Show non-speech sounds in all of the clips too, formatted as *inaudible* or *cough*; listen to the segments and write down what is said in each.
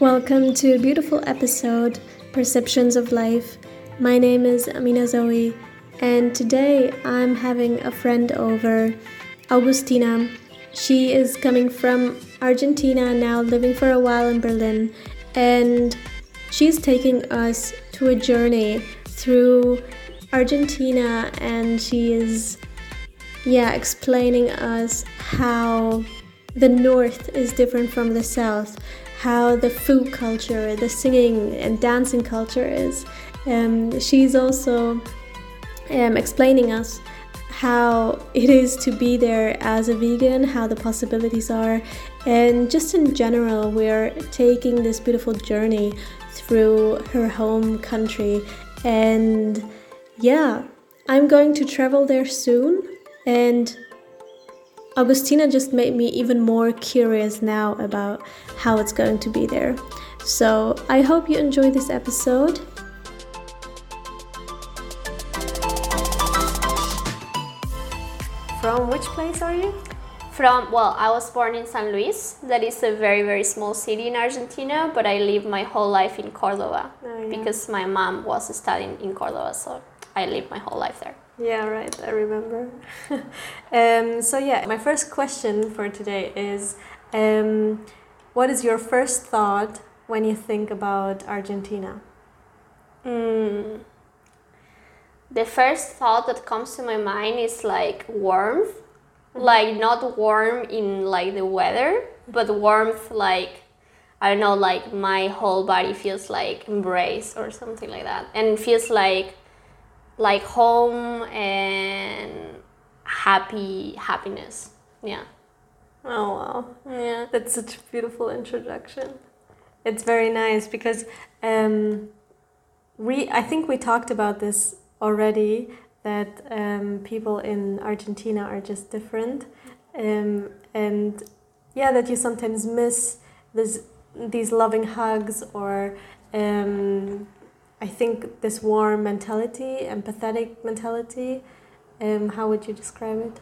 Welcome to a beautiful episode, Perceptions of Life. My name is Amina Zoe, and today I'm having a friend over, Agustina. She is coming from Argentina now, living for a while in Berlin, and she's taking us to a journey through Argentina, and she is, yeah, explaining us how the north is different from the south how the food culture, the singing and dancing culture is. Um, she's also um, explaining us how it is to be there as a vegan, how the possibilities are, and just in general, we're taking this beautiful journey through her home country. And yeah, I'm going to travel there soon, and Agustina just made me even more curious now about how it's going to be there. So I hope you enjoy this episode. From which place are you? From, well, I was born in San Luis. That is a very, very small city in Argentina, but I lived my whole life in Cordoba oh, yeah. because my mom was studying in Cordoba, so I lived my whole life there. Yeah, right. I remember. *laughs* um, so yeah, my first question for today is, um, what is your first thought when you think about Argentina? Mm. The first thought that comes to my mind is like warmth, mm-hmm. like not warm in like the weather, but warmth like I don't know, like my whole body feels like embrace or something like that, and feels like like home and happy happiness. Yeah. Oh wow. Yeah. That's such a beautiful introduction. It's very nice because um, we I think we talked about this already that um, people in Argentina are just different um, and yeah that you sometimes miss this these loving hugs or um, I think this warm mentality, empathetic mentality. Um, how would you describe it?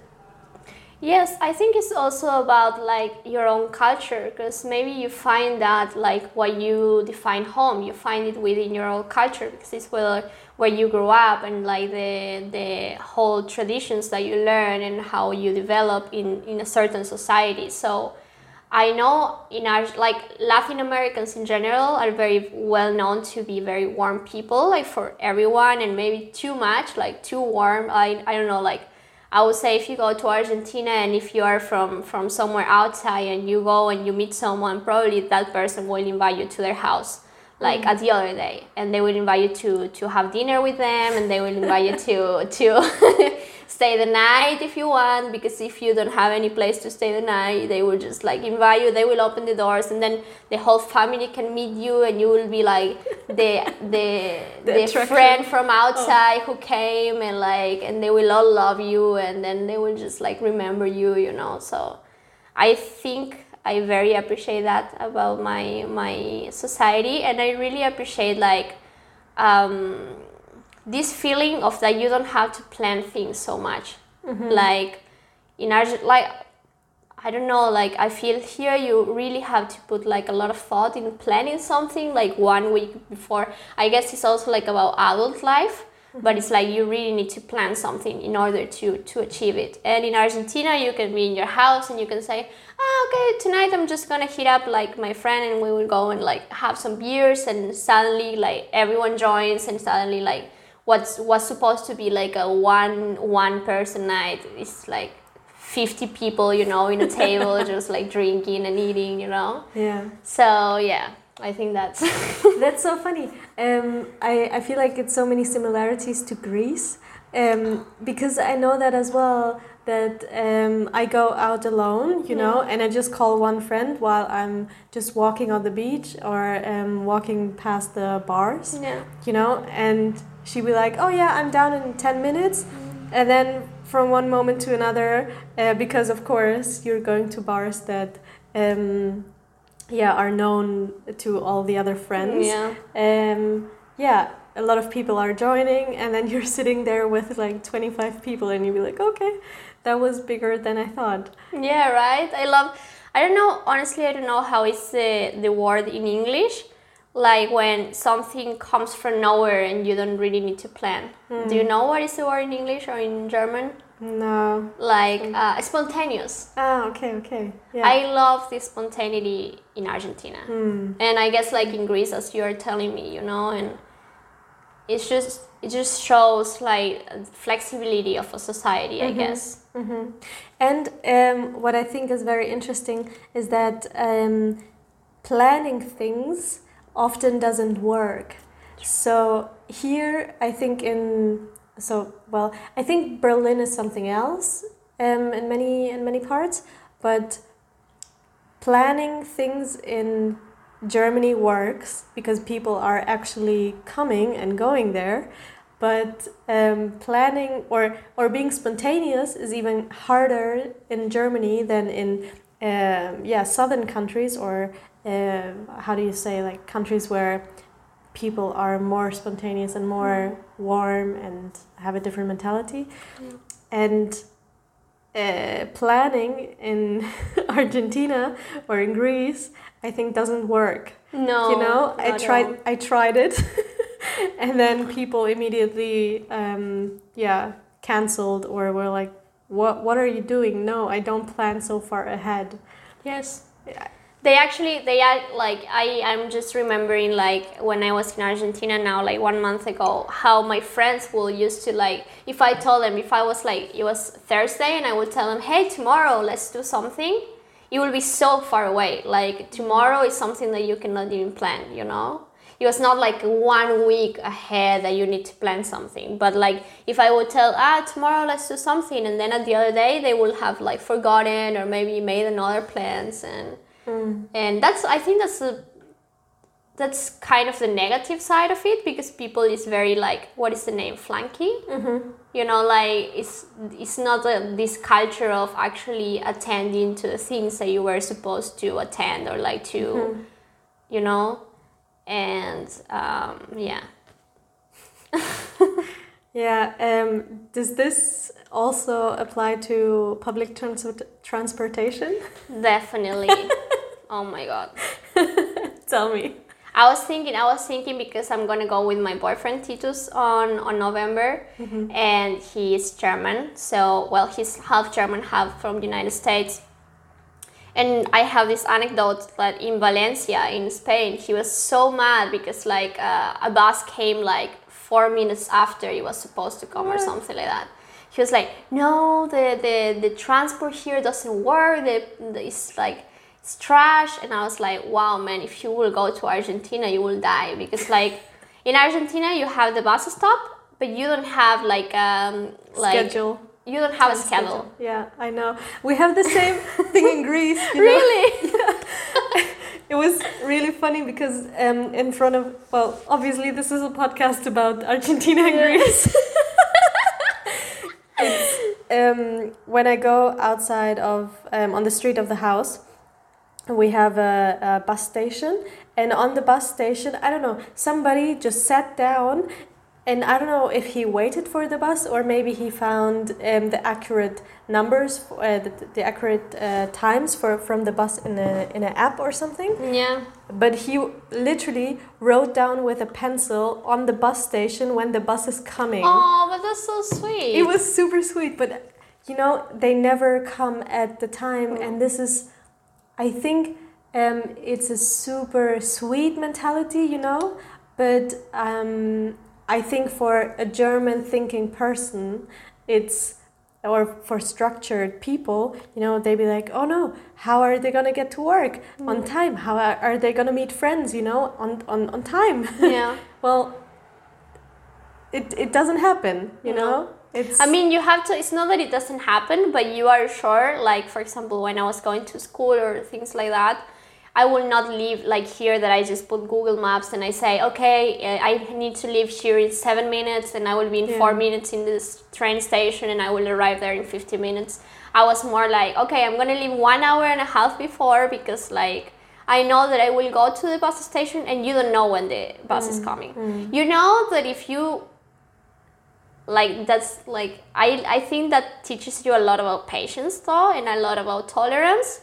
Yes, I think it's also about like your own culture because maybe you find that like what you define home, you find it within your own culture because it's where where you grew up and like the the whole traditions that you learn and how you develop in in a certain society. So I know in our like Latin Americans in general are very well known to be very warm people, like for everyone, and maybe too much, like too warm. I, I don't know, like I would say if you go to Argentina and if you are from from somewhere outside and you go and you meet someone, probably that person will invite you to their house like mm-hmm. at the other day and they will invite you to to have dinner with them and they will invite you to *laughs* to *laughs* stay the night if you want because if you don't have any place to stay the night they will just like invite you they will open the doors and then the whole family can meet you and you will be like the *laughs* the the, the friend from outside oh. who came and like and they will all love you and then they will just like remember you you know so i think I very appreciate that about my my society, and I really appreciate like um, this feeling of that you don't have to plan things so much. Mm-hmm. Like in Argentina, like I don't know, like I feel here you really have to put like a lot of thought in planning something like one week before. I guess it's also like about adult life but it's like you really need to plan something in order to to achieve it. And in argentina you can be in your house and you can say oh, okay tonight i'm just gonna hit up like my friend and we will go and like have some beers. And suddenly like everyone joins and suddenly like what's what's supposed to be like a one one person night is like 50 people you know in a table *laughs* just like drinking and eating you know? Yeah. So yeah I think that's *laughs* that's so funny. Um, I I feel like it's so many similarities to Greece, um, because I know that as well. That um, I go out alone, you know, and I just call one friend while I'm just walking on the beach or um, walking past the bars, yeah. you know, and she'd be like, "Oh yeah, I'm down in ten minutes," mm. and then from one moment to another, uh, because of course you're going to bars that. Um, yeah are known to all the other friends yeah um yeah a lot of people are joining and then *laughs* you're sitting there with like 25 people and you'd be like okay that was bigger than i thought yeah right i love I don't know. Honestly, I don't know how is the the word in English. Like when something comes from nowhere and you don't really need to plan. Do you know what is the word in English or in German? No. Like uh, spontaneous. Ah, okay, okay. Yeah. I love the spontaneity in Argentina, Hmm. and I guess like in Greece, as you are telling me, you know, and it's just it just shows like flexibility of a society, I guess. hmm And um, what I think is very interesting is that um, planning things often doesn't work. So here, I think in so well, I think Berlin is something else um, in many in many parts, but planning things in Germany works because people are actually coming and going there. But um, planning or, or being spontaneous is even harder in Germany than in um, yeah southern countries or um how do you say like countries where people are more spontaneous and more warm and have a different mentality. And uh, planning in *laughs* Argentina or in Greece, I think doesn't work. No, you know, I tried. all. I tried it, *laughs* and then people immediately, um, yeah, canceled or were like, "What? What are you doing? No, I don't plan so far ahead." Yes. They actually, they are like, I, I'm just remembering like when I was in Argentina now, like one month ago, how my friends will used to like, if I told them, if I was like, it was Thursday and I would tell them, hey, tomorrow, let's do something, it will be so far away. Like tomorrow is something that you cannot even plan, you know? It was not like one week ahead that you need to plan something. But like if I would tell, ah, tomorrow let's do something, and then at the other day they will have like forgotten or maybe made another plans and and that's I think that's the that's kind of the negative side of it because people is very like what is the name? Flanky? You know like it's it's not a, this culture of actually attending to the things that you were supposed to attend or like to you know? And um, yeah. *laughs* Yeah. Um, does this also apply to public transport transportation? definitely *laughs* oh my god *laughs* Tell me. I was thinking, I was thinking because I'm gonna go with my boyfriend Titus on on November, and he is German. So well, he's half German, half from the United States. And I have this anecdote that in Valencia, in Spain, he was so mad because like uh, a bus came like four minutes after it was supposed to come or something like that. He was like, "No, the the, the transport here doesn't work. The, the it's like it's trash." And I was like, "Wow, man! If you will go to Argentina, you will die because like in Argentina you have the bus stop, but you don't have like um like Schedule. you don't have a schedule." Yeah, I know. We have the same *laughs* thing in Greece. Really? *laughs* It was really funny because um, in front of well, obviously this is a podcast about Argentina and Greece. *laughs* um, when I go outside of um, on the street of the house, we have a, a bus station, and on the bus station, I don't know, somebody just sat down. And I don't know if he waited for the bus or maybe he found um, the accurate numbers, uh, the, the accurate uh, times for from the bus in a in an app or something yeah. but he literally wrote down with a pencil on the bus station when the bus is coming. Oh, but that's so sweet. It was super sweet, but you know, they never come at the time, and this is, I think, um, it's a super sweet mentality, you know, but um, I think for a German thinking person, it's or for structured people, you know, they'd be like, oh no, how are they gonna get to work on time? How are, they gonna meet friends, you know, on, on, on time? yeah. *laughs* well, it, it doesn't happen, you No. know? It's I mean, you have to. It's not that it doesn't happen, but you are sure. Like for example, when I was going to school or things like that, I will not leave like here that I just put Google Maps and I say, okay, uh, I need to leave here in seven minutes, and I will be in four minutes in this train station, and I will arrive there in fifty minutes. I was more like, okay, I'm gonna leave one hour and a half before because like. I know that I will go to the bus station and you don't know when the bus is coming. You know that if you like that's like I, I think that teaches you a lot about patience though and a lot about tolerance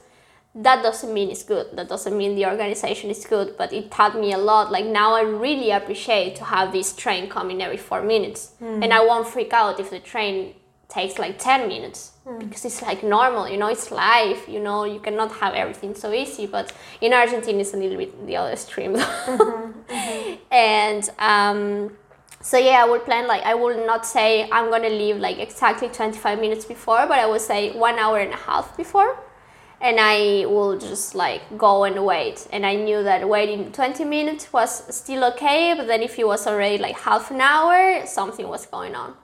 that doesn't mean it's good. That doesn't mean the organization is good, but it taught me a lot. Like now I really appreciate to have this train coming every four minutes. Hmm. And I won't freak out if the train takes like 10 minutes Hmm. because it's like normal, you know, it's life, you know, you cannot have everything so easy. But in Argentina, it's a little bit the other extreme. Mm-hmm. *laughs* and um, so yeah, I will plan like I will not say I'm gonna leave like exactly 25 minutes before, but I will say one hour and a half before, and I will just like go and wait. And I knew that waiting 20 minutes was still okay, but then if it was already like half an hour, something was going on,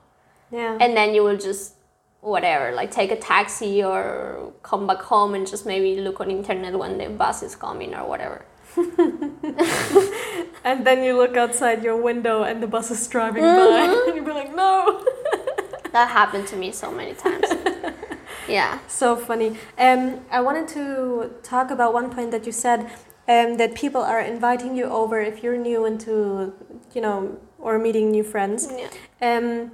Yeah. and then you will just whatever like take a taxi or come back home and just maybe look on internet when the bus is coming or whatever *laughs* And then you look outside your window and the bus is driving by, *laughs* and you be like, no. *laughs* that happened to me so many times *laughs* yeah So funny. Um, I wanted to talk about one point that you said um, that people are inviting you over if you're new into, you know, or meeting new friends. yeah Um,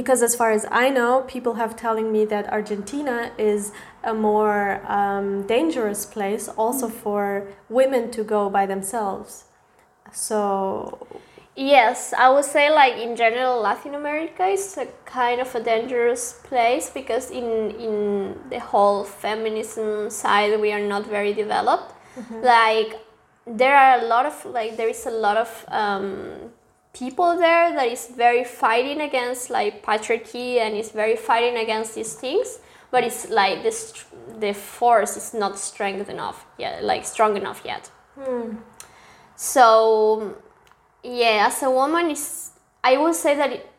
because as far as I know, people have telling me that Argentina is a more um, dangerous place also for women to go by themselves. So Yes, I would say like in general Latin America is a kind of a dangerous place because in in the whole feminism side we are not very developed. Like there are a lot of like there is a lot of um, people there that is very fighting against like patriarchy and is very fighting against these things, but it's like this the force is not strength enough yet, like strong enough yet. So, yeah, as a woman, is I would say that it,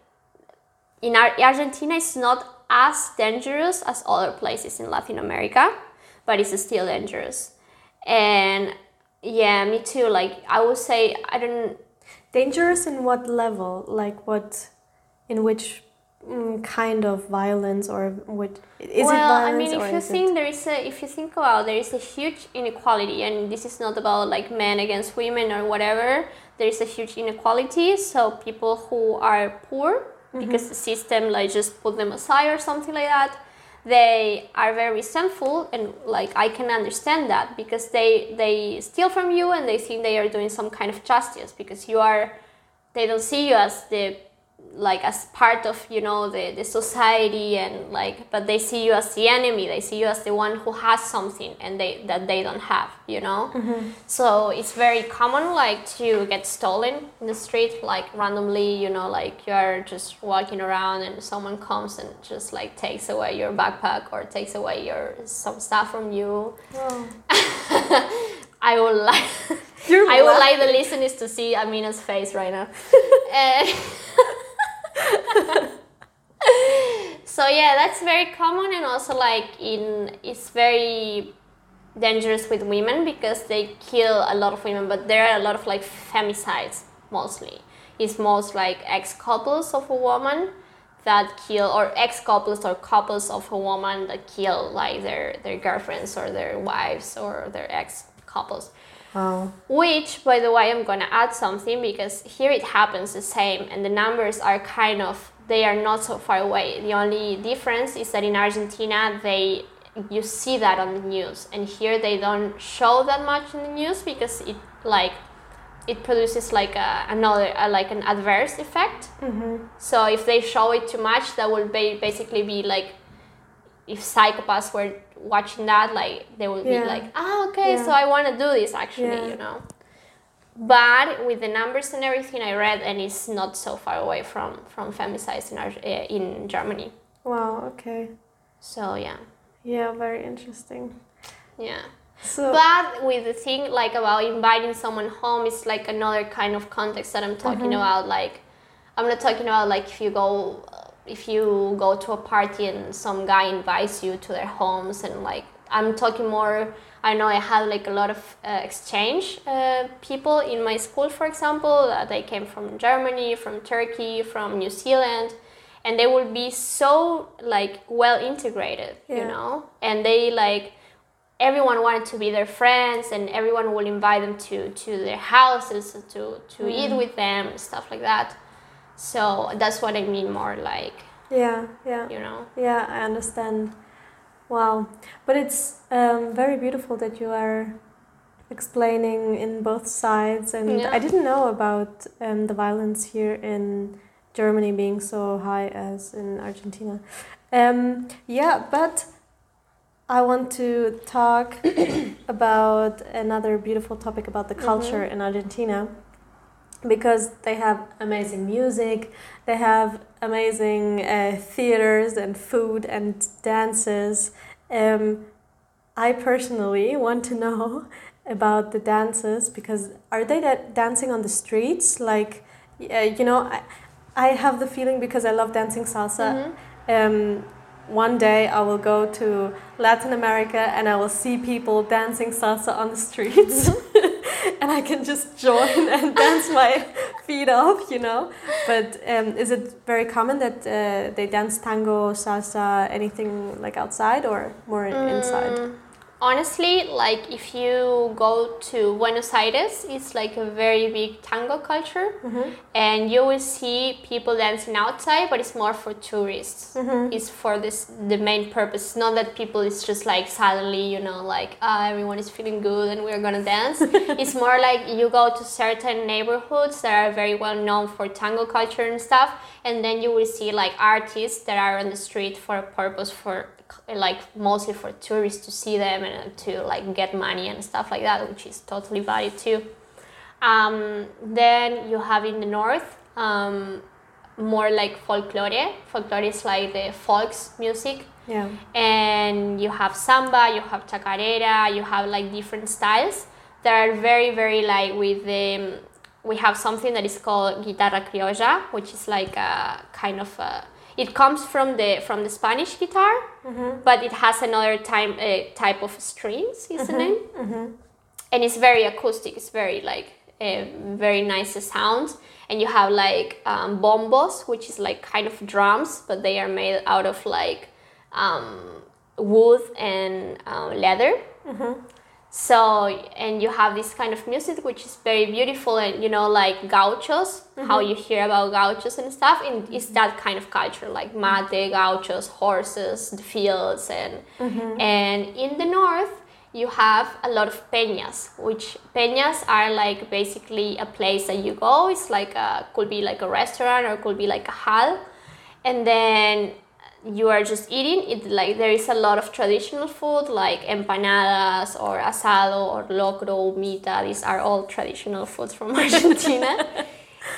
in Ar- Argentina it's not as dangerous as other places in Latin America, but it's still dangerous. And yeah, me too. Like I would say, I don't. dangerous in what level? Like what, in which mm, kind of violence or what is well, it violence I mean, if you think it? there is a, if you think about, there is a huge inequality, and this is not about like men against women or whatever. There is a huge inequality. So people who are poor, Mm-hmm. because the system like just put them aside or something like that, they are very resentful, and like I can understand that because they they steal from you and they think they are doing some kind of justice because you are they don't see you as the like as part of you know the, the society and like but they see you as the enemy. They see you as the one who has something and they that they don't have you know? Mm-hmm. So it's very common like to get stolen in the street like randomly you know like you're just walking around and someone comes and just like takes away your backpack or takes away your some stuff from you. Oh. *laughs* i would like You're *laughs* I would like the listeners to see Amina's face right now. *laughs* Eh. *laughs* So yeah, that's very common, and also like in it's very dangerous with women because they kill a lot of women, but there are a lot of like femicides mostly. It's most like ex couples of a woman that kill, or ex couples or couples of a woman that kill like their their girlfriends or their wives or their ex couples. Wow. Which, by the way, I'm gonna add something because here it happens the same, and the numbers are kind of they are not so far away. The only difference is that in Argentina they you see that on the news, and here they don't show that much in the news because it like it produces like a, another uh, like an adverse effect. So if they show it too much, that will be basically be like if psychopaths were watching that, like they would Yeah. be like, ah, okay, Yeah. so I want to do this actually, Yeah. you know. But with the numbers and everything I read, and it's not so far away from from femicides in Ar- uh, in Germany. Wow. Okay. So yeah, Yeah. Very interesting. yeah. So. But with the thing like about inviting someone home, it's like another kind of context that I'm talking about. Like, I'm not talking about like if you go, if you go to a party and some guy invites you to their homes and like I'm talking more. I know I had like a lot of uh, exchange uh, people in my school, for example. Uh, they came from Germany, from Turkey, from New Zealand, and they will be so like well integrated, you know, and they like everyone wanted to be their friends and everyone will invite them to, to their houses to, to eat with them stuff like that so that's what i mean more like yeah. Yeah. you know Yeah. I understand. Wow, but it's um, very beautiful that you are explaining in both sides, and Yeah. I didn't know about um, the violence here in Germany being so high as in Argentina. Um, yeah, but I want to talk *coughs* about another beautiful topic about the culture in Argentina because they have amazing music, they have amazing uh, theaters and food and dances. Um, I personally want to know *laughs* about the dances because are they da- dancing on the streets? Like, uh, you know, I, I have the feeling because I love dancing salsa. Um, one day I will go to Latin America and I will see people dancing salsa on the streets. *laughs* and I can just join *laughs* and dance my feet off, you know. But um, is it very common that uh, they dance tango, salsa, anything like outside or more inside? Honestly, like if you go to Buenos Aires, it's like a very big tango culture, and you will see people dancing outside, but it's more for tourists. It's for this the main purpose. It's not that people is just like suddenly, you know, like ah, everyone is feeling good and we're gonna dance. *laughs* it's more like you go to certain neighborhoods that are very well known for tango culture and stuff, and then you will see like artists that are on the street for a purpose for like mostly for tourists to see them and to like get money and stuff like that, which is totally valid too. Um, then you have in the north um, more like folklore. Folklore is like the folks music, Yeah. and you have samba, you have chacarera, you have like different styles that are very very like with the. We have something that is called guitarra criolla, which is like a kind of a. It comes from the from the Spanish guitar, but it has another time uh, type of strings, is the name, and it's very acoustic. It's very like uh, very nice sound, and you have like um, bombos, which is like kind of drums, but they are made out of like um, wood and um, leather. So and you have this kind of music which is very beautiful and you know like gauchos, how mm-hmm. you hear about gauchos and stuff, and it's that kind of culture like mate, gauchos, horses, the fields, and mm-hmm. and in the north you have a lot of peñas, which peñas are like basically a place that you go. It's like a could be like a restaurant or could be like a hall, and then you are just eating it like there is a lot of traditional food like empanadas or asado or locro humita these are all traditional foods from *laughs* argentina.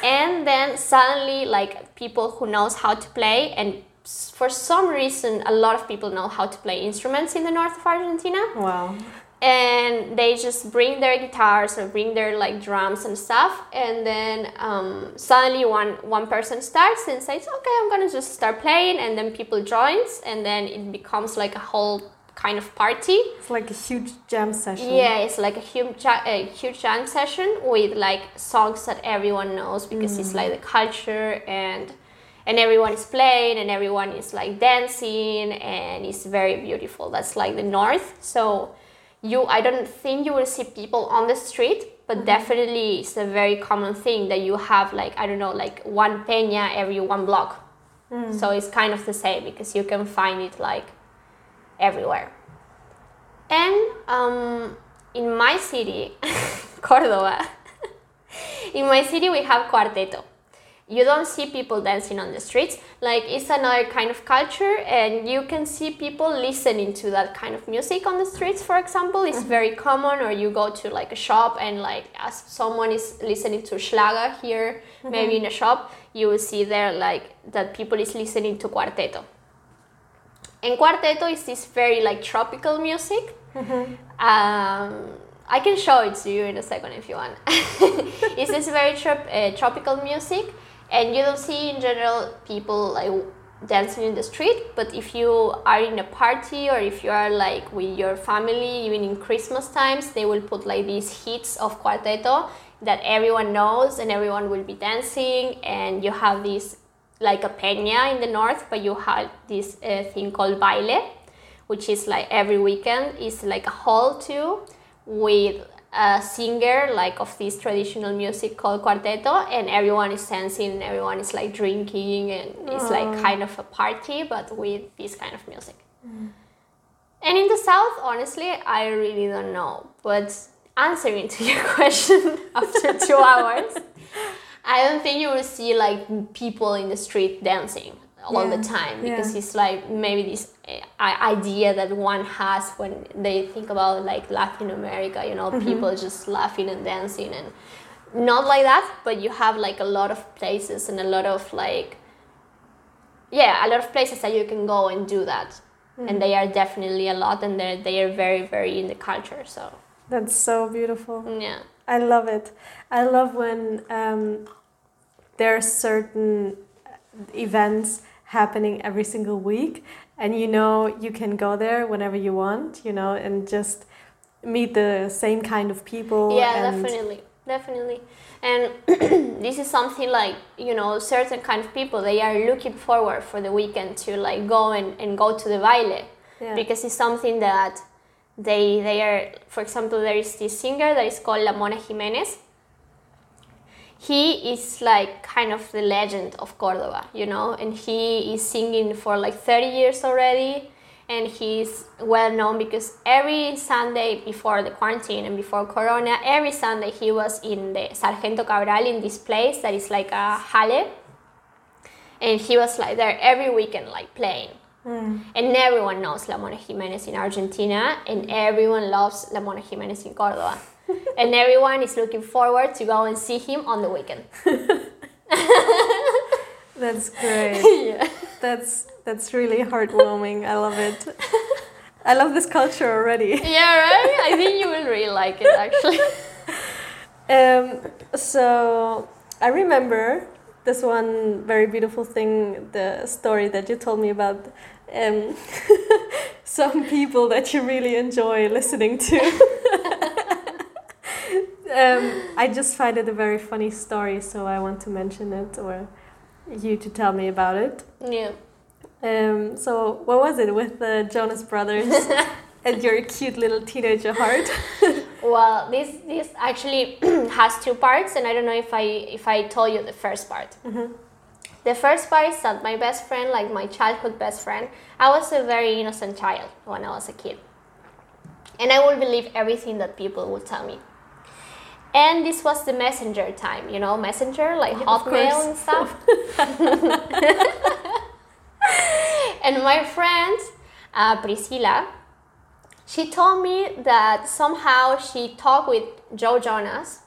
And then suddenly like people who knows how to play and for some reason a lot of people know how to play instruments in the north of argentina. Wow. And they just bring their guitars or bring their like drums and stuff and then um, suddenly one one person starts and says okay i'm gonna just start playing and then people joins and then it becomes like a whole kind of party. It's like a huge jam session. yeah it's like a huge a huge jam session with like songs that everyone knows because it's like the culture and and everyone is playing and everyone is like dancing and it's very beautiful. That's like the north. So you i don't think you will see people on the street but definitely it's a very common thing that you have like i don't know like one peña every one block. So it's kind of the same because you can find it like everywhere. And um, in my city *laughs* cordoba *laughs* in my city we have cuarteto you don't see people dancing on the streets. Like it's another kind of culture and you can see people listening to that kind of music on the streets for example. It's very common or you go to like a shop and like as someone is listening to schlager here maybe in a shop you will see there like that people is listening to cuarteto and cuarteto is this very like tropical music. Um, I can show it to you in a second if you want. *laughs* it's this very trop- uh, tropical music, and you don't see in general people like dancing in the street. But if you are in a party or if you are like with your family, even in Christmas times, they will put like these hits of cuarteto that everyone knows and everyone will be dancing, and you have this like a peña in the north, but you have this uh, thing called baile which is like every weekend is like a hall too with a singer like of this traditional music called cuarteto and everyone is dancing and everyone is like drinking and it's like oh. kind of a party but with this kind of music And in the south, honestly, I really don't know. But answering to your *laughs* question after two *laughs* hours, I don't think you will see like people in the street dancing all Yeah, the time because yeah. it's like maybe this idea that one has when they think about like Latin America, you know, Mm-hmm. people just laughing and dancing and not like that, but you have like a lot of places and a lot of like yeah, a lot of places that you can go and do that. Mm. And they are definitely a lot and they they are very very in the culture. So That's so beautiful. yeah. I love it. I love when um, there are certain events happening every single week, and you know you can go there whenever you want, you know, and just meet the same kind of people. yeah definitely definitely and *clears throat* this is something like you know certain kind of people they are looking forward for the weekend to like go and, and go to the baile Yeah. because it's something that they they are for example there is this singer that is called la mona jimenez he is like kind of the legend of Cordoba, you know, and he is singing for like 30 years already. And he's well known because every Sunday before the quarantine and before Corona, every Sunday he was in the Sargento Cabral in this place that is like a hale. And he was like there every weekend, like playing. Hmm. And everyone knows La Mona Jimenez in Argentina, and everyone loves La Mona Jimenez in Cordoba. *laughs* and everyone is looking forward to go and see him on the weekend. *laughs* That's great. *laughs* yeah. that's that's really heartwarming. I love it. I love this culture already. yeah, right? I think you will really like it actually. Um, so I remember this one very beautiful thing, the story that you told me about um, some people that you really enjoy listening to. Um, I just find it a very funny story, so I want to mention it or you to tell me about it. Yeah. Um, so what was it with the Jonas Brothers *laughs* and your cute little teenager heart? *laughs* Well, this this actually *clears throat* has two parts, and I don't know if I if I told you the first part. The first part is that my best friend, like my childhood best friend, I was a very innocent child when I was a kid, and I would believe everything that people would tell me. And this was the messenger time, you know, messenger like Yeah, Hotmail and stuff. *laughs* *laughs* and my friend uh, Priscilla, she told me that somehow she talked with Joe Jonas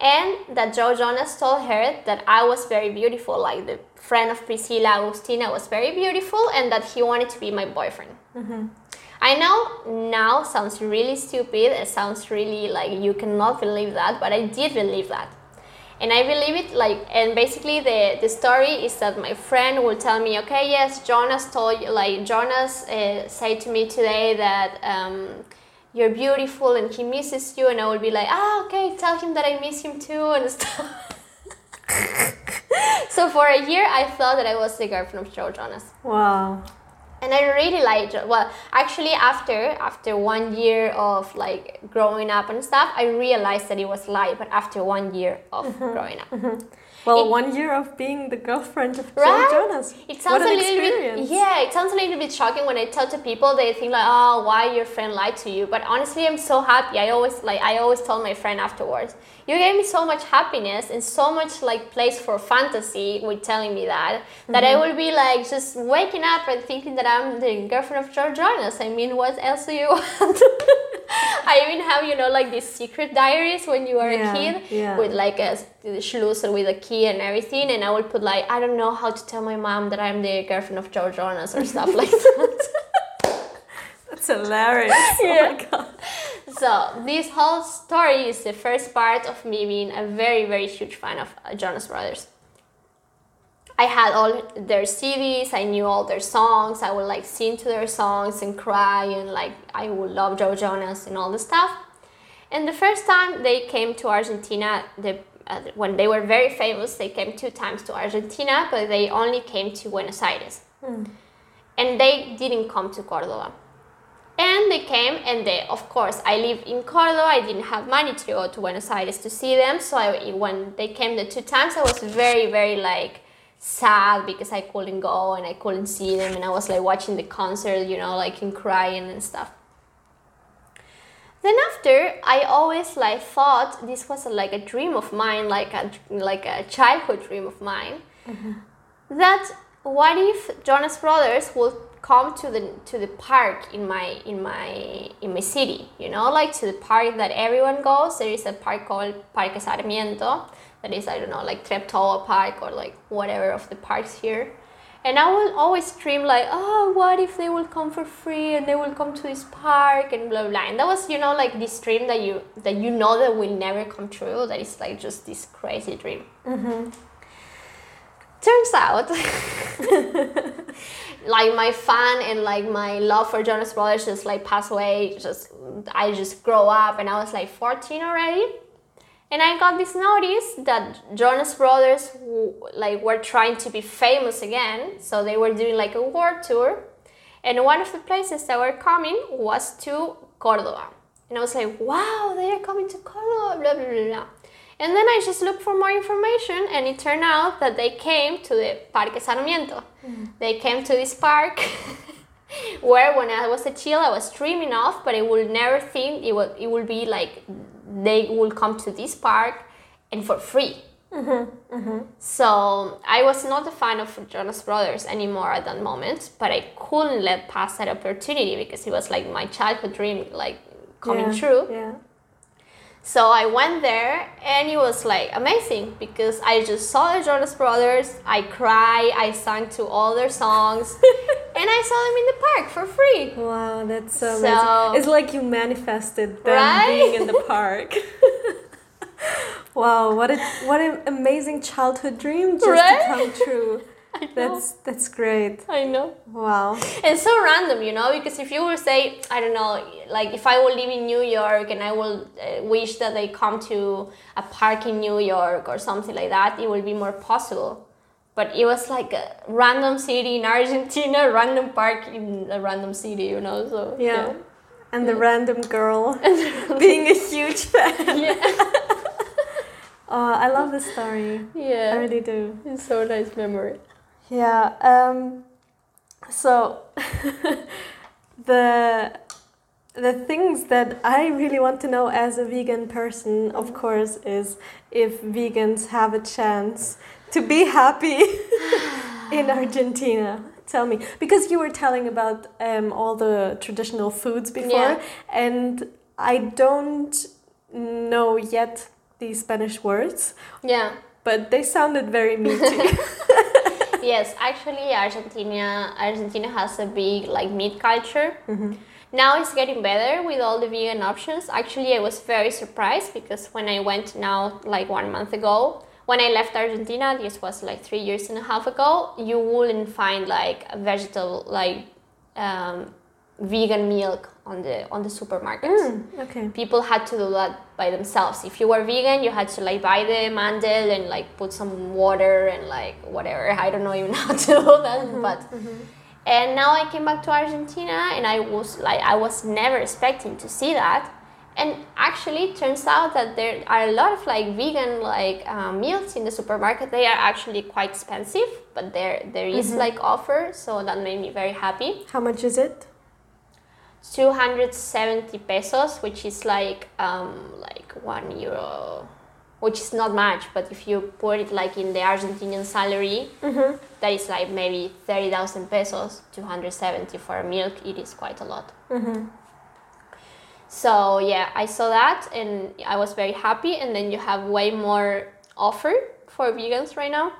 and that Joe Jonas told her that I was very beautiful, like the friend of Priscilla Agustina was very beautiful and that he wanted to be my boyfriend. I know now sounds really stupid, it sounds really like you cannot believe that, but I did believe that. And I believe it like and basically the, the story is that my friend will tell me, okay, yes, Jonas told you like Jonas uh, said to me today that um, you're beautiful and he misses you and I will be like, ah, okay, tell him that I miss him too and *laughs* stuff. so for a year I thought that I was the girlfriend of Joe Jonas Wow. And I really liked it. Well, actually, after after one year of like growing up and stuff, I realized that it was a lie. But after one year of mm-hmm. growing up, mm-hmm. Well, It- one year of being the girlfriend of Right? Joe Jonas. it sounds what an a little experience. bit yeah, it sounds a little bit shocking when I tell to people. They think like, oh, why your friend lied to you? But honestly, I'm so happy. I always like I always told my friend afterwards, you gave me so much happiness and so much like place for fantasy with telling me that that Mm-hmm. I will be like just waking up and thinking that I'm the girlfriend of George Jonas. I mean, what else do you *laughs* want? *laughs* I even have you know like these secret diaries when you are Yeah, a kid yeah. with like a schlüssel with a key and everything, and I would put like I don't know how to tell my mom that I'm the girlfriend of Joe Jonas or stuff like that. *laughs* That's hilarious. Oh Yeah. my god. So this whole story is the first part of me being a very very huge fan of Jonas Brothers. I had all their CDs. I knew all their songs. I would like sing to their songs and cry and like I would love Joe Jonas and all the stuff. And the first time they came to Argentina, the, uh, when they were very famous, they came two times to Argentina, but they only came to Buenos Aires. And they didn't come to Cordoba. And they came, and they, of course, I live in Cordoba. I didn't have money to go to Buenos Aires to see them. So I, when they came the two times, I was very, very like sad because I couldn't go and I couldn't see them and I was like watching the concert, you know, like and crying and stuff. Then after, I always like thought this was like a dream of mine, like a like a childhood dream of mine, mm-hmm. that what if Jonas Brothers would come to the to the park in my in my in my city, you know, like to the park that everyone goes. There is a park called Parque Sarmiento, that is I don't know, like Treptow Park or like whatever of the parks here. And I will always dream like, oh, what if they will come for free and they will come to this park and blah blah. And that was, you know, like this dream that you that you know that will never come true. That is like just this crazy dream. Mm-hmm. Turns out, *laughs* like my fan and like my love for Jonas Brothers just like passed away. Just I just grow up and I was like 14 already. And I got this notice that Jonas Brothers like were trying to be famous again, so they were doing like a world tour. And one of the places that were coming was to Cordoba. And I was like, wow, they are coming to Cordoba, blah, blah, blah, blah. And then I just looked for more information, and it turned out that they came to the Parque Sarmiento. Hmm. They came to this park *laughs* where, when I was a child, I was dreaming of, but I would never think it would, it would be like they will come to this park and for free. Mm-hmm, mm-hmm. So I was not a fan of Jonas Brothers anymore at that moment, but I couldn't let pass that opportunity because it was like my childhood dream, like coming yeah. true. Yeah. So I went there and it was like amazing because I just saw the Jonas Brothers. I cried, I sang to all their songs, *laughs* and I saw them in the park for free. Wow, that's so, So- amazing. It's like you manifested them Right? being in the *laughs* park. *laughs* wow, what a what an amazing childhood dream just Right? to come true. *laughs* I know. That's that's great. I know. Wow. And so random, you know, because if you were say, I don't know, like if I will live in New York and I will uh, wish that they come to a park in New York or something like that, it will be more possible. But it was like a random city in Argentina, *laughs* random park in a random city, you know. So Yeah. *laughs* And the random girl being a huge fan. *laughs* yeah, Oh, I love the story. Yeah, I yeah. really do. It's so nice memory. Yeah. Um, so the the things that I really want to know as a vegan person, of course, is if vegans have a chance to be happy *sighs* in Argentina. Tell me, because you were telling about um, all the traditional foods before, Yeah. and I don't know yet these Spanish words, Yeah. but they sounded very meaty. *laughs* *laughs* yes, actually, Argentina Argentina has a big like meat culture. Now it's getting better with all the vegan options. Actually, I was very surprised because when I went now like one month ago, when I left Argentina, this was like three years and a half ago, you wouldn't find like a vegetable like um, vegan milk on the on the supermarkets mm, okay. people had to do that by themselves. If you were vegan, you had to like buy the mandel and like put some water and like whatever. I don't know even *laughs* how to do that, mm-hmm, but mm-hmm. and now I came back to Argentina and I was like I was never expecting to see that. And actually, it turns out that there are a lot of like vegan like uh, meals in the supermarket. They are actually quite expensive, but there there is, like offer, so that made me very happy. How much is it? 270 pesos which is like um like one euro which is not much but if you put it like in the argentinian salary that is like maybe 30000 pesos 270 for a milk it is quite a lot so yeah i saw that and i was very happy. And then you have way more offer for vegans right now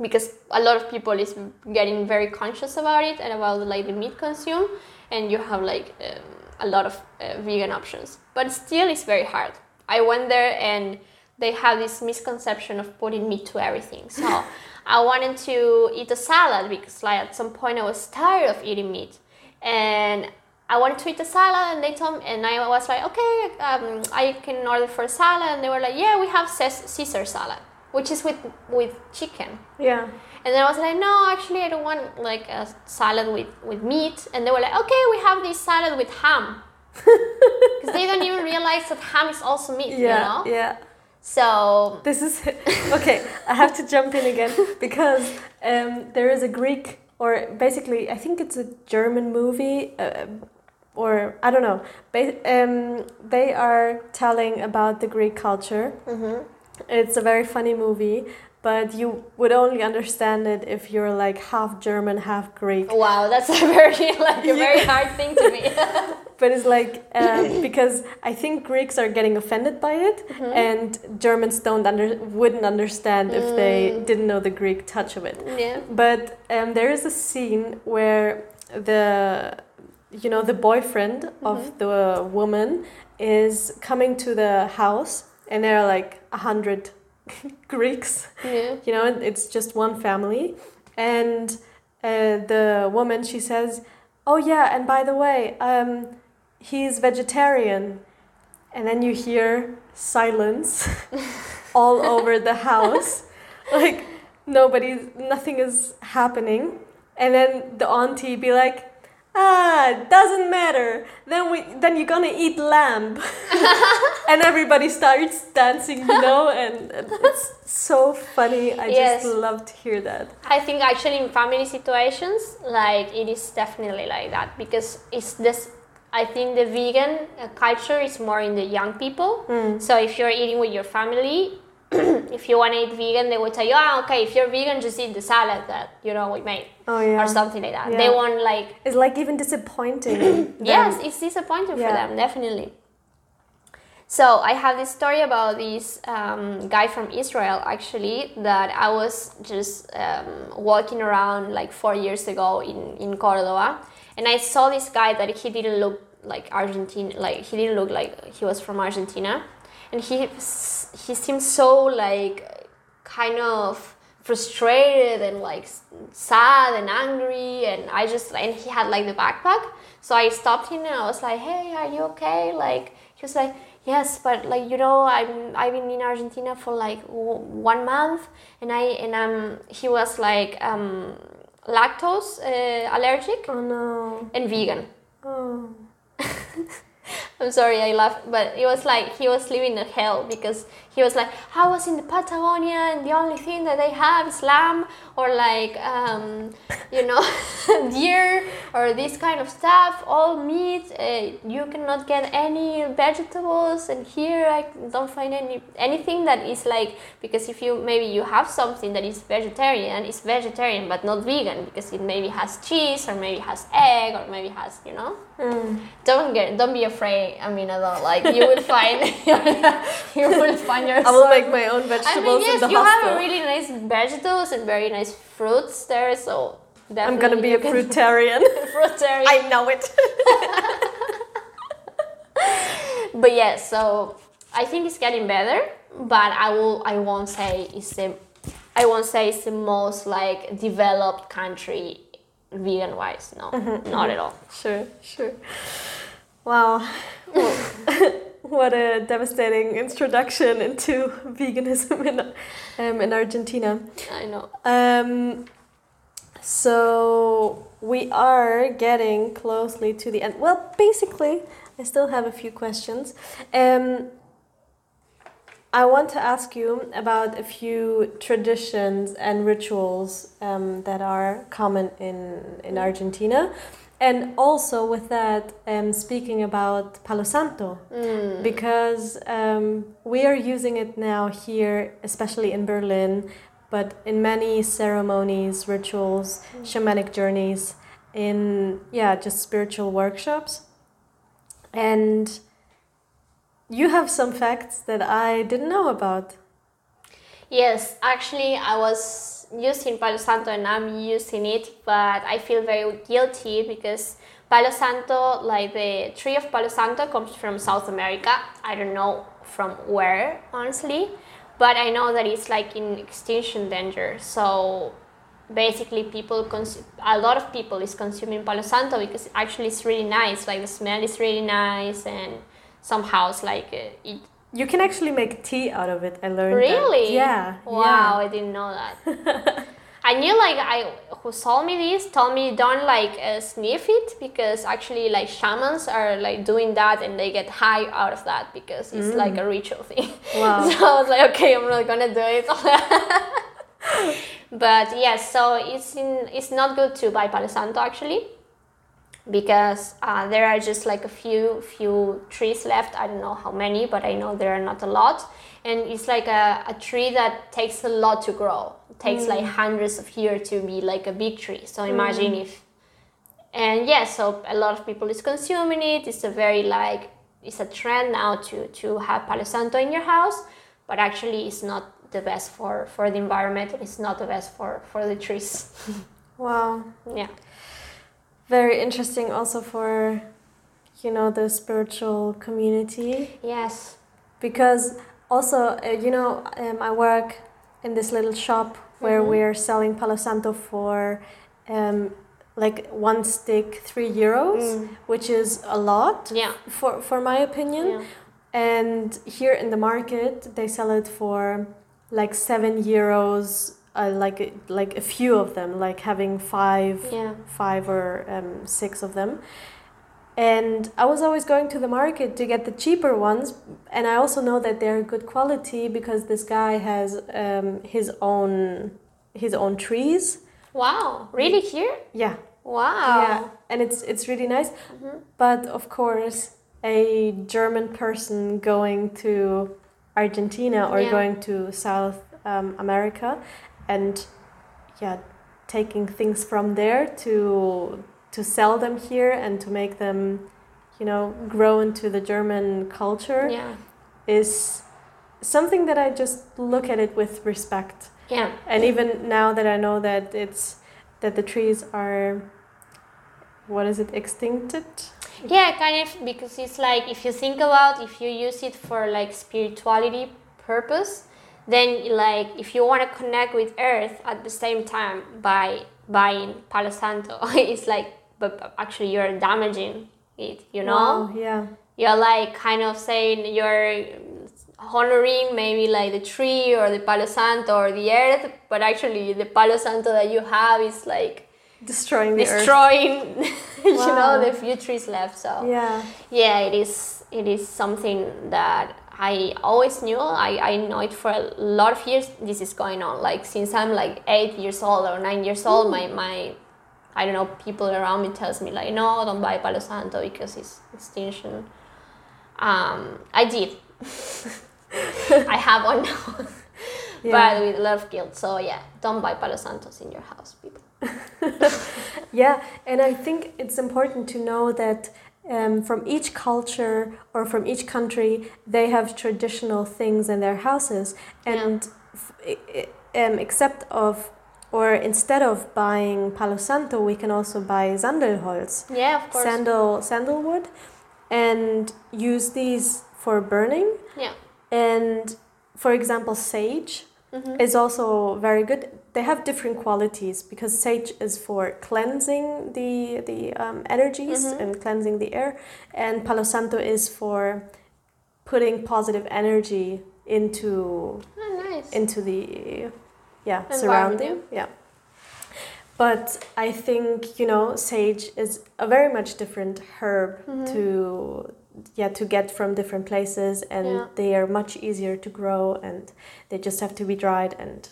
because a lot of people is getting very conscious about it and about like the meat consume. And you have like um, a lot of uh, vegan options. But still it's very hard. I went there and they have this misconception of putting meat to everything. So *laughs* i wanted to eat a salad because like at some point i was tired of eating meat. And I wanted to eat a salad, and they told me, and I was like, okay, um, I can order for a salad, and they were like, yeah, we have Caesar salad, which is with with chicken. Yeah. And then I was like, no, actually, I don't want like a salad with, with meat. And they were like, okay, we have this salad with ham. *laughs* Because they don't even realize that ham is also meat, you Yeah. know? Yeah. So This is *laughs* okay. I have to jump in again *laughs* because um, there is a Greek, or basically, I think it's a German movie, uh, or I don't know. Um, they are telling about the Greek culture. mhm. It's a very funny movie, but you would only understand it if you're like half German, half Greek. wow, that's a very *laughs* like a very hard thing to be. *laughs* *laughs* But it's like um, because I think Greeks are getting offended by it, Mhm. and Germans don't under wouldn't understand if they Mm. didn't know the Greek touch of it. yeah. But um, there is a scene where the you know the boyfriend of Mhm. the woman is coming to the house, and there are like a hundred *laughs* Greeks. Yeah. You know, it's just one family, and uh, the woman she says, "Oh yeah, and by the way, um, he's vegetarian," and then you hear silence *laughs* all over the house, like nobody, nothing is happening, and then the auntie be like. Ah, doesn't matter. Then we then you're gonna eat lamb, *laughs* and everybody starts dancing, you know, *laughs* and it's so funny. I Yes. just love to hear that. I think actually in family situations, like it is definitely like that because it's this. I think the vegan culture is more in the young people. Mm. So if you're eating with your family, *clears throat* if you want to eat vegan, they will tell you, ah, okay, if you're vegan, just eat the salad that you know we made Oh yeah. or something like that. Yeah. They want like It's like even disappointing. *clears throat* yes, it's disappointing for them, definitely. So I have this story about this um, guy from Israel actually that I was just um, walking around like four years ago in, in Cordoba, and I saw this guy that he didn't look like Argentine, like he didn't look like he was from Argentina, and he he seemed so like kind of frustrated and like sad and angry. And I just and he had like the backpack. So I stopped him and I was like hey are you okay? Like he was like yes but like you know I'm I've been in Argentina for like w- one month. And I and i'm he was like um lactose uh, allergic Oh no. and vegan. Oh. *laughs* *laughs* I'm sorry, I laughed, but it was like he was living in hell because he was like, I was in the Patagonia and the only thing that they have is lamb or like, um, you know, *laughs* deer or this kind of stuff, all meat. Uh, you cannot get any vegetables, and here I don't find any anything that is like because if you maybe you have something that is vegetarian, it's vegetarian but not vegan because it maybe has cheese or maybe has egg or maybe has you know Mm. don't get don't be afraid i mean i don't like you will find *laughs* *laughs* you will find yourself I will make my own vegetables. i mean yes in the you hostel. have really nice vegetables and very nice fruits there so definitely I'm gonna be a *laughs* fruitarian. fruitarian I know it. but yeah, so i think it's getting better but i will i won't say it's the i won't say it's the most like developed country vegan wise no Mm-hmm, not at all *laughs* Sure, sure. Wow. Well, *laughs* what a devastating introduction into *laughs* veganism in, um, in Argentina. i know Um, so we are getting closely to the end. Well, basically, I still have a few questions. Um, I want to ask you about a few traditions and rituals um, that are common in, in Argentina. And also, with that, um, speaking about Palo Santo Mm. because um, we are using it now here, especially in Berlin, but in many ceremonies, rituals, shamanic journeys, in yeah, just spiritual workshops. And you have some facts that I didn't know about. Yes, actually, I was using Palo Santo and I'm using it, but I feel very guilty because Palo Santo, like the tree of Palo Santo, comes from South America. I don't know from where, honestly, but I know that it's like in extinction danger. So basically, people cons- a lot of people is consuming Palo Santo because actually it's really nice. Like the smell is really nice, and somehow it's like uh, it You can actually make tea out of it. I learned. that. Really? Yeah. Wow, I didn't know that. *laughs* I knew like I who sold me this told me don't like uh, sniff it because actually like shamans are like doing that and they get high out of that because it's mm. like a ritual thing. Wow. *laughs* so I was like, okay, I'm not gonna do it. *laughs* but yes, yeah, so it's in, it's not good to buy Palo Santo actually because uh, there are just like a few few trees left. I don't know how many, but I know there are not a lot. And it's like a, a tree that takes a lot to grow. It takes mm. like hundreds of years to be like a big tree. So imagine mm. if and yeah, so a lot of people is consuming it. It's a very like it's a trend now to to have Palo Santo in your house, but actually it's not the best for for the environment. It's not the best for for the trees. *laughs* wow. Yeah very interesting also for you know the spiritual community yes because also uh, you know um, i work in this little shop where mm-hmm. we're selling palo santo for um, like one stick three euros mm. which is a lot yeah. for, for my opinion yeah. and here in the market they sell it for like seven euros uh, like like a few of them, like having five, yeah. five or um, six of them. And I was always going to the market to get the cheaper ones, and I also know that they're good quality because this guy has um, his own his own trees. Wow! Really here? Yeah. Wow. Yeah, and it's it's really nice. Mm-hmm. But of course, a German person going to Argentina or yeah. going to South um, America and yeah taking things from there to to sell them here and to make them you know grow into the german culture yeah. is something that i just look at it with respect. Yeah. And even now that i know that it's that the trees are what is it extincted? Yeah kind of because it's like if you think about if you use it for like spirituality purpose then like if you want to connect with earth at the same time by buying palo santo *laughs* it's like but actually you're damaging it you know? Wow, yeah. You're like kind of saying you're honoring maybe like the tree or the palo santo or the earth but actually the palo santo that you have is like destroying destroying *laughs* you wow. know the few trees left so. Yeah. Yeah it is it is something that I always knew, I, I know it for a lot of years, this is going on. Like since I'm like eight years old or nine years old, my, my I don't know, people around me tells me like, no, don't buy Palo Santo because it's extinction. Um, I did. *laughs* I have one now. yeah. but with a lot of guilt. So yeah, don't buy Palo Santos in your house, people. *laughs* yeah, and I think it's important to know that um, from each culture or from each country, they have traditional things in their houses, and yeah. um, except of or instead of buying Palo Santo, we can also buy Sandelholz, yeah, of course, sandal sandalwood, and use these for burning. Yeah, and for example, sage mm-hmm. is also very good they have different qualities because sage is for cleansing the the um, energies mm-hmm. and cleansing the air, and Palo Santo is for putting positive energy into oh, nice. into the yeah surrounding yeah. But I think you know sage is a very much different herb mm-hmm. to yeah to get from different places and yeah. they are much easier to grow and they just have to be dried and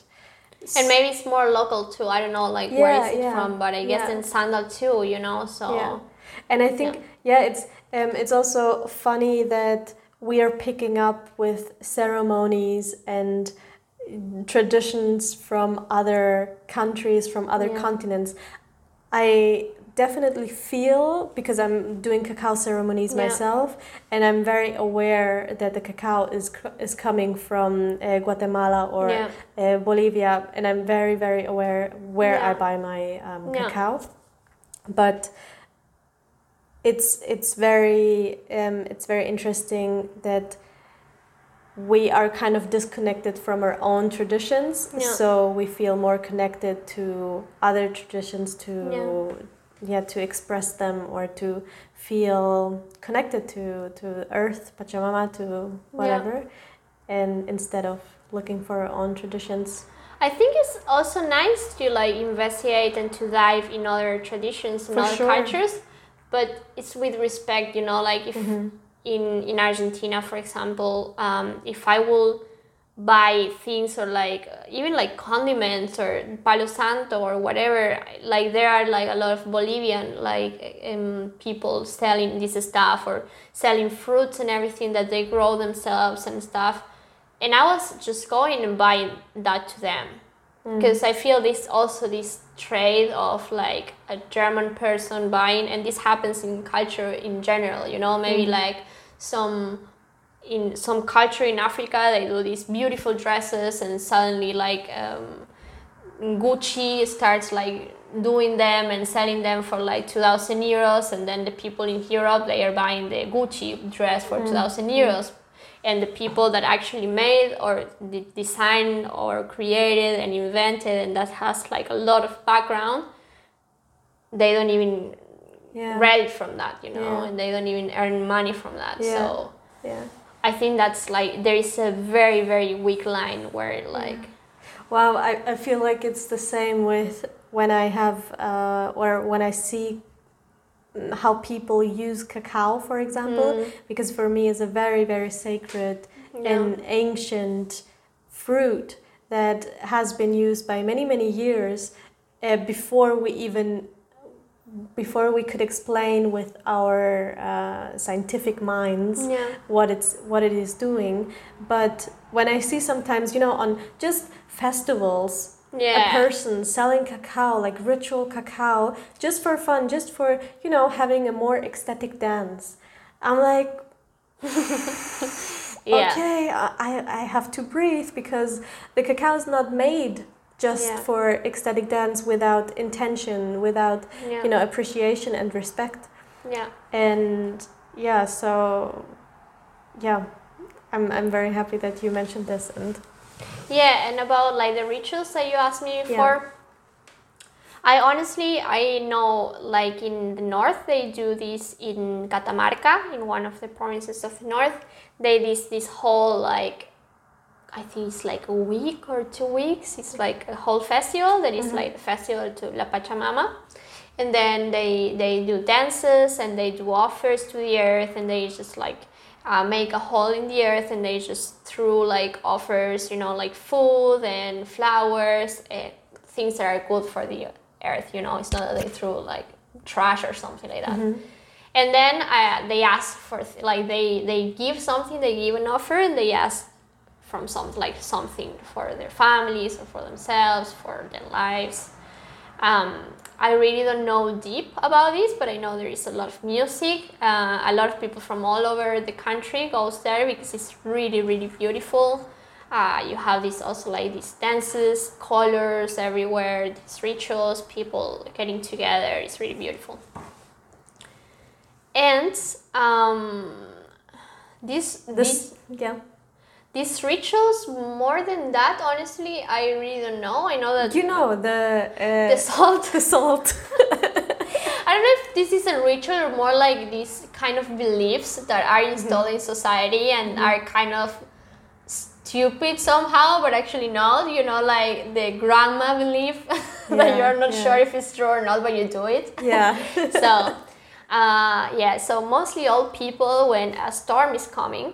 and maybe it's more local too. I don't know like yeah, where is it yeah. from, but I guess yeah. in Sandal too, you know. So yeah, and I think yeah, it's um, it's also funny that we are picking up with ceremonies and traditions from other countries, from other continents. I definitely feel because I'm doing cacao ceremonies yeah. myself, and I'm very aware that the cacao is is coming from uh, Guatemala or yeah. uh, Bolivia, and I'm very very aware where yeah. I buy my um, cacao, but it's it's very um, it's very interesting that we are kind of disconnected from our own traditions so we feel more connected to other traditions to yeah to express them or to feel connected to to earth pachamama to whatever yeah. and instead of looking for our own traditions I think it's also nice to like investigate and to dive in other traditions and For other sure. cultures, but it's with respect, you know. Like if Mm-hmm. in in Argentina, for example, um, if I will buy things or like uh, even like condiments or palo santo or whatever like there are like a lot of bolivian like um, people selling this stuff or selling fruits and everything that they grow themselves and stuff. And i was just going and buying that to them. Mm. Because i feel this also this trade of like a german person buying and this happens in culture in general you know maybe mm. like some in some culture in Africa, they do these beautiful dresses, and suddenly like um, Gucci starts like doing them and selling them for like 2000 euros and then the people in Europe they are buying the Gucci dress for 2000 euros and the people that actually made or de- designed or created and invented and that has like a lot of background they don't even Yeah. read from that you know Yeah. and they don't even earn money from that Yeah. so Yeah. I think that's like there is a very very weak line where like Wow, I, I feel like it's the same with when I have uh, or when I see how people use cacao, for example, Mm. because for me it's a very very sacred Yeah. and ancient fruit that has been used by many many years uh, before we even before we could explain with our uh, scientific minds yeah. what it's what it is doing. But when i see sometimes you know on just festivals yeah. a person selling cacao like ritual cacao just for fun just for you know having a more ecstatic dance i'm like *laughs* yeah. okay I, I have to breathe because the cacao is not made just Yeah. for ecstatic dance without intention without yeah. you know appreciation and respect. Yeah. And yeah so yeah i'm, I'm very happy that you mentioned this and yeah and about like the rituals that you asked me before I honestly I know like in the north they do this in Catamarca in one of the provinces of the north. They this this whole like I think it's like a week or two weeks. It's like a whole festival that is like a festival to La Pachamama. And then they they do dances and they do offers to the earth and they just like uh, make a hole in the earth and they just threw like offers you know like food and flowers and things that are good for the earth you know. It's not that they threw like trash or something like that. And then uh, they ask for th- like they they give something they give an offer and they ask from some like something for their families or for themselves for their lives um, I really don't know deep about this, but I know there is a lot of music. Uh, a lot of people from all over the country goes there because it's really, really beautiful. Uh, you have this also like these dances, colors everywhere, these rituals, people getting together. It's really beautiful. And um, this this this yeah these rituals more than that honestly i really don't know i know that you know the uh, *laughs* the salt the salt *laughs* I don't know if this is a ritual or more like these kind of beliefs that are installed in society and are kind of stupid somehow, but actually not. You know, like the grandma belief *laughs* that Yeah, you're not yeah. sure if it's true or not, but you do it. yeah so, uh, yeah, so mostly old people when a storm is coming,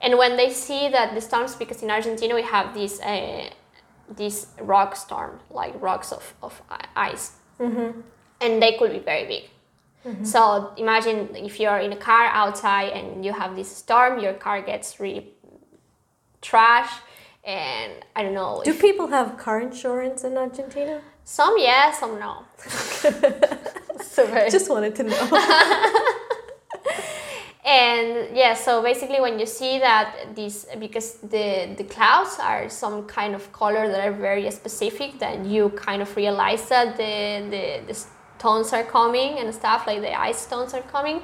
and when they see that the storms, because in Argentina we have this uh, this rock storm, like rocks of, of ice and they could be very big. So imagine if you're in a car outside and you have this storm, your car gets really trash, and I don't know. do people have car insurance in argentina some yes, some no. *laughs* so *laughs* just wanted to know *laughs* and yeah so basically when you see that these because the the clouds are some kind of color that are very specific then you kind of realize that the the, the stones are coming and stuff like the ice stones are coming.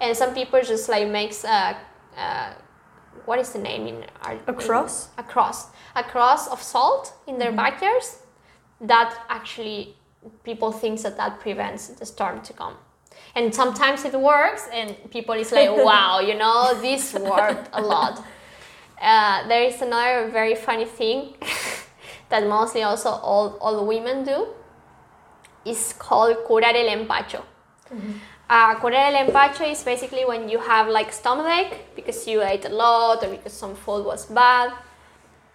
And some people just like makes a, a what is the name in art A cross? a cross. A cross of salt in their mm-hmm. backyards that actually people thinks that that prevents the storm to come and sometimes it works and people is like *laughs* wow you know this worked a lot uh, there is another very funny thing *laughs* that mostly also all, all women do is called curar el empacho. Uh, curar el empacho is basically when you have like stomachache because you ate a lot or because some food was bad.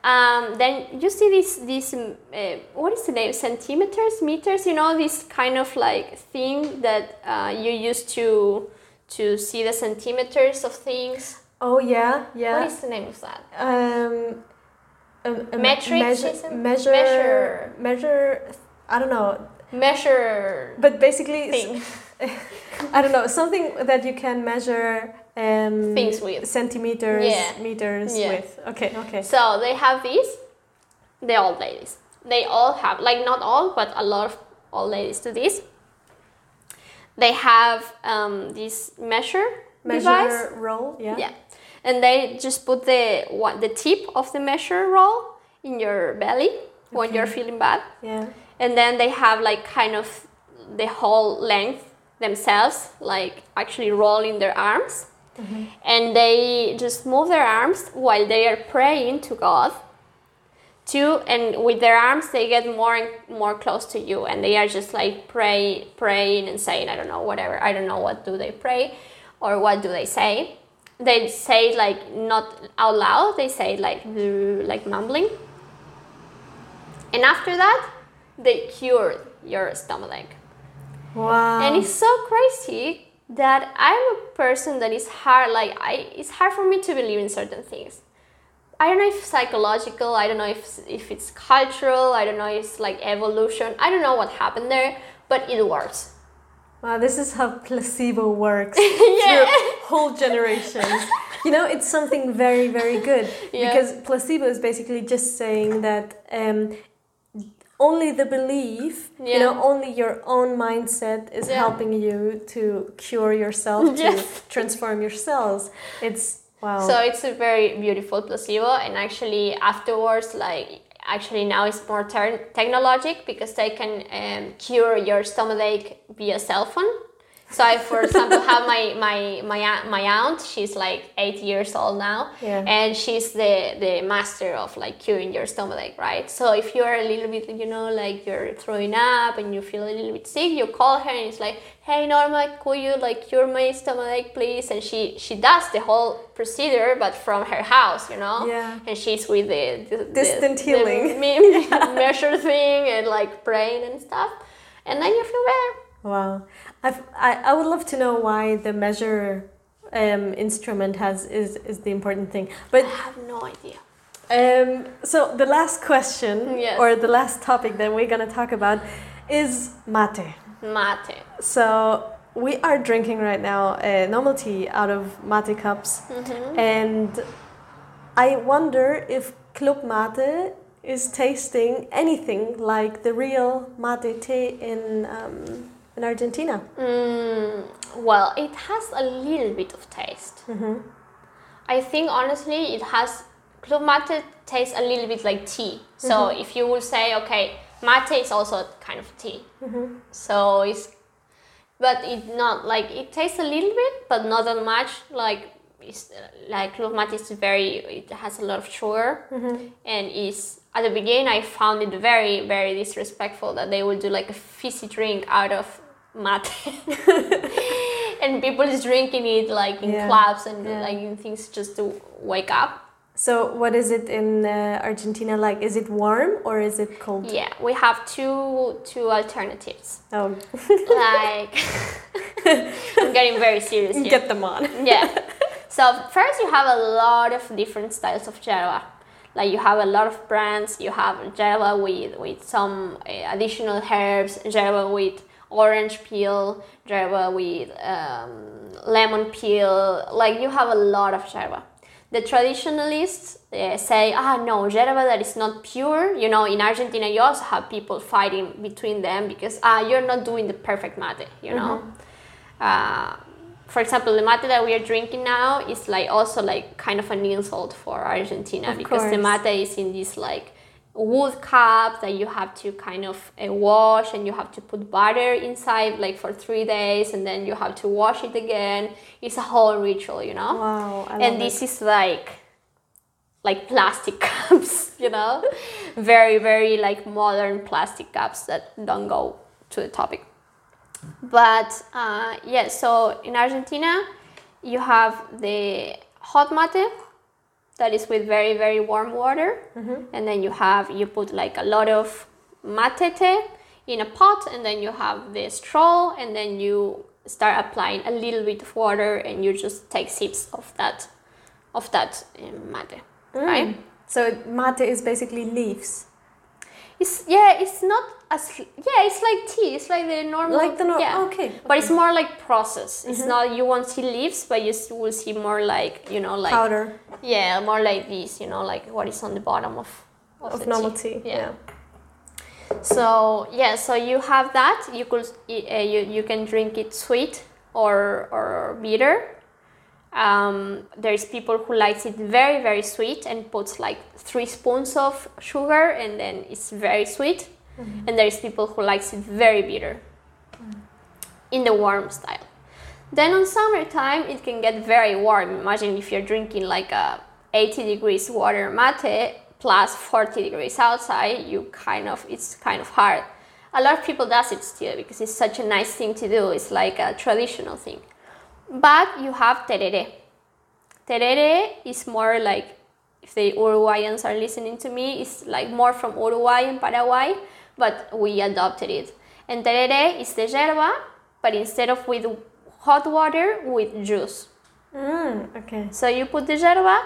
Um, then you see this this um, uh, what is the name centimeters meters you know this kind of like thing that uh, you use to to see the centimeters of things. Oh yeah, yeah. What is the name of that? um, a, a Metric measure, measure, Measure. measure. I don't know, Measure but basically, thing *laughs* I don't know something that you can measure um, things with. centimeters, Yeah. meters Yeah. with. Okay, okay. So they have these, the old ladies. They all have, like not all, but a lot of old ladies do this. They have um, this measure, device. Roll. Yeah. Yeah. And they just put the what the tip of the measure roll in your belly when you're feeling bad. Yeah. And then they have like kind of the whole length themselves, like actually rolling their arms. Mm-hmm. And they just move their arms while they are praying to God. To and with their arms they get more and more close to you and they are just like pray praying and saying I don't know whatever I don't know what do they pray or what do they say they say like not out loud they say like like mumbling and after that they cure your stomachache Wow. and it's so crazy that i'm a person that is hard like i it's hard for me to believe in certain things i don't know if psychological i don't know if if it's cultural i don't know if it's like evolution i don't know what happened there but it works Wow, this is how placebo works *laughs* Yeah. through whole generations. You know, it's something very, very good *laughs* Yeah. because placebo is basically just saying that um, only the belief, you know, only your own mindset is Yeah. helping you to cure yourself, to Yes. transform your cells. It's wow. So it's a very beautiful placebo, and actually afterwards, like actually now it's more ter- technologic because they can um, cure your stomachache via cell phone. So I, for example, have my my my aunt, my aunt. She's like eight years old now, Yeah. and she's the the master of like curing your stomachache, right? So if you're a little bit, you know, like you're throwing up and you feel a little bit sick, you call her and it's like, hey Norma, could you like cure my stomach, please? And she she does the whole procedure, but from her house, you know. Yeah. And she's with the, the the- Distant the healing. me- *laughs* measure thing and like praying and stuff, and then you feel better. Wow, I've, I I would love to know why the measure um, instrument has is is the important thing, but I have no idea. Um, so the last question Yes. or the last topic that we're gonna talk about is mate. Mate. So we are drinking right now a normal tea out of mate cups, and I wonder if Club Mate is tasting anything like the real mate tea in um, in Argentina. Mm, well, it has a little bit of taste. Mm-hmm. I think honestly, it has club mate tastes a little bit like tea. So mm-hmm. if you will say, okay, mate is also kind of tea. Mm-hmm. So it's, but it not like it tastes a little bit, but not that much. Like it's like club mate is very, it has a lot of sugar, and is at the beginning I found it very very disrespectful that they would do like a fizzy drink out of mate. *laughs* and people is drinking it like in Yeah. clubs and Yeah. like in things just to wake up. So what is it in uh, Argentina like? Is it warm or is it cold? Yeah, we have two two alternatives. Oh, Like *laughs* I'm getting very serious here. get them on. yeah. *laughs* So first you have a lot of different styles of yerba. Like you have a lot of brands. You have yerba with with some uh, additional herbs, yerba with orange peel, yerba with um, lemon peel. Like you have a lot of yerba. The traditionalists uh, say, ah, no, yerba that is not pure. You know, in Argentina, you also have people fighting between them because ah, you're not doing the perfect mate. You know. Uh, for example, the mate that we are drinking now is like also like kind of an insult for Argentina Of because the mate is in this like wood cup that you have to kind of uh, wash and you have to put butter inside like for three days and then you have to wash it again. It's a whole ritual, you know. Wow, I and this is like like plastic *laughs* cups, you know, very very like modern plastic cups that don't go to the topic. But uh, yeah, so in Argentina, you have the hot mate that is with very very warm water, and then you have you put like a lot of mate tea in a pot, and then you have the straw, and then you start applying a little bit of water, and you just take sips of that of that um, mate, right? So mate is basically leaves. It's yeah, it's not as yeah, it's like tea. It's like the normal Like the nor- yeah. okay, But it's more like process. It's not you won't see leaves, but you will see more like you know like Powder yeah, more like this. You know like what is on the bottom of of, of normal tea. tea. Yeah. So yeah, so you have that. You could uh, you you can drink it sweet or or bitter. Um, there's people who likes it very very sweet and puts like three spoons of sugar and then it's very sweet. Mm-hmm. And there's people who likes it very bitter mm. in the warm style. Then on summertime it can get very warm. Imagine if you're drinking like a 80 degrees water mate plus 40 degrees outside, you kind of it's kind of hard. A lot of people does it still because it's such a nice thing to do. It's like a traditional thing. But you have tereré. Tereré is more like if the Uruguayans are listening to me, it's like more from Uruguay and Paraguay, but we adopted it. And tereré is the yerba, but instead of with hot water, with juice. Mm, okay. So you put the yerba,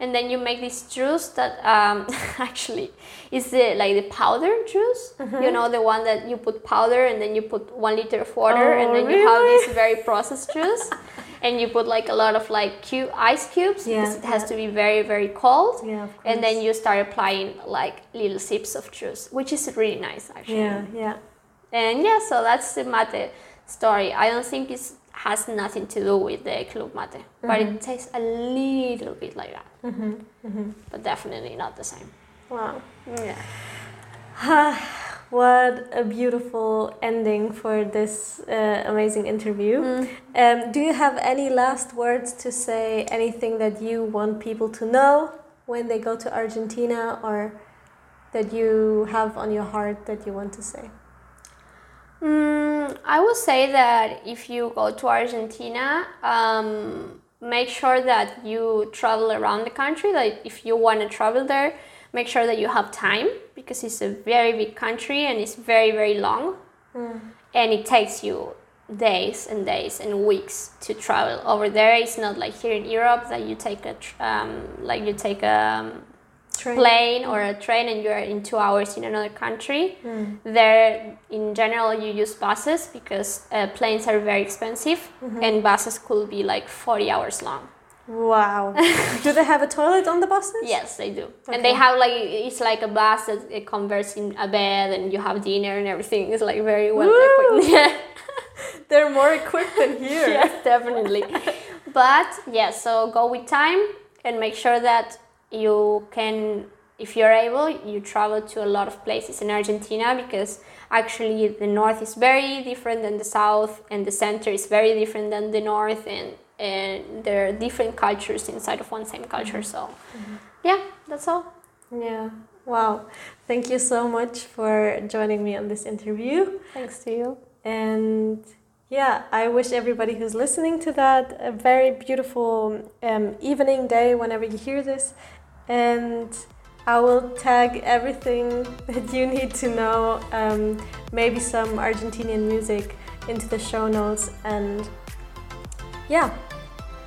and then you make this juice that um, *laughs* actually is the like the powder juice. Mm-hmm. You know the one that you put powder, and then you put one liter of water, and Oh, then you have this very processed juice. *laughs* And you put like a lot of like cube ice cubes because it has yeah. to be very very cold. Yeah, of And then you start applying like little sips of juice, which is really nice actually. Yeah, yeah. And yeah, so that's the mate story. I don't think it has nothing to do with the club mate, but Mm-hmm. it tastes a little bit like that. Mm-hmm. But definitely not the same. Wow. Yeah. *sighs* What a beautiful ending for this uh, amazing interview. Mm. Um, do you have any last words to say? Anything that you want people to know when they go to Argentina or that you have on your heart that you want to say? Mm, I would say that if you go to Argentina, um, make sure that you travel around the country. Like if you want to travel there, make sure that you have time because it's a very big country and it's very very long, and it takes you days and days and weeks to travel over there. It's not like here in Europe that you take a tr- um, like you take a um, Train. plane or a train and you're in two hours in another country. There, in general, you use buses because uh, planes are very expensive and buses could be like 40 hours long. Wow. do they have a toilet on the buses? Yes, they do. And they have like, it's like a bus that it converts in a bed and you have dinner and everything. It's like very well Woo! equipped. Yeah. *laughs* They're more equipped than here. *laughs* yes, definitely. but yeah, so go with time and make sure that you can, if you're able, you travel to a lot of places in Argentina because actually the north is very different than the south, and the center is very different than the north, and and there are different cultures inside of one same culture. So yeah, that's all. Yeah. Wow. Thank you so much for joining me on this interview. Thanks to you. And yeah, I wish everybody who's listening to that a very beautiful um, evening, day, whenever you hear this. And I will tag everything *laughs* that you need to know, um, maybe some Argentinian music into the show notes. And yeah,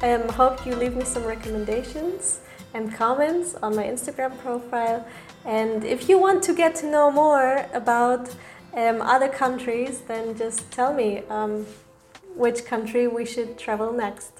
um, hope you leave me some recommendations and comments on my Instagram profile. And if you want to get to know more about um, other countries, then just tell me um, which country we should travel next.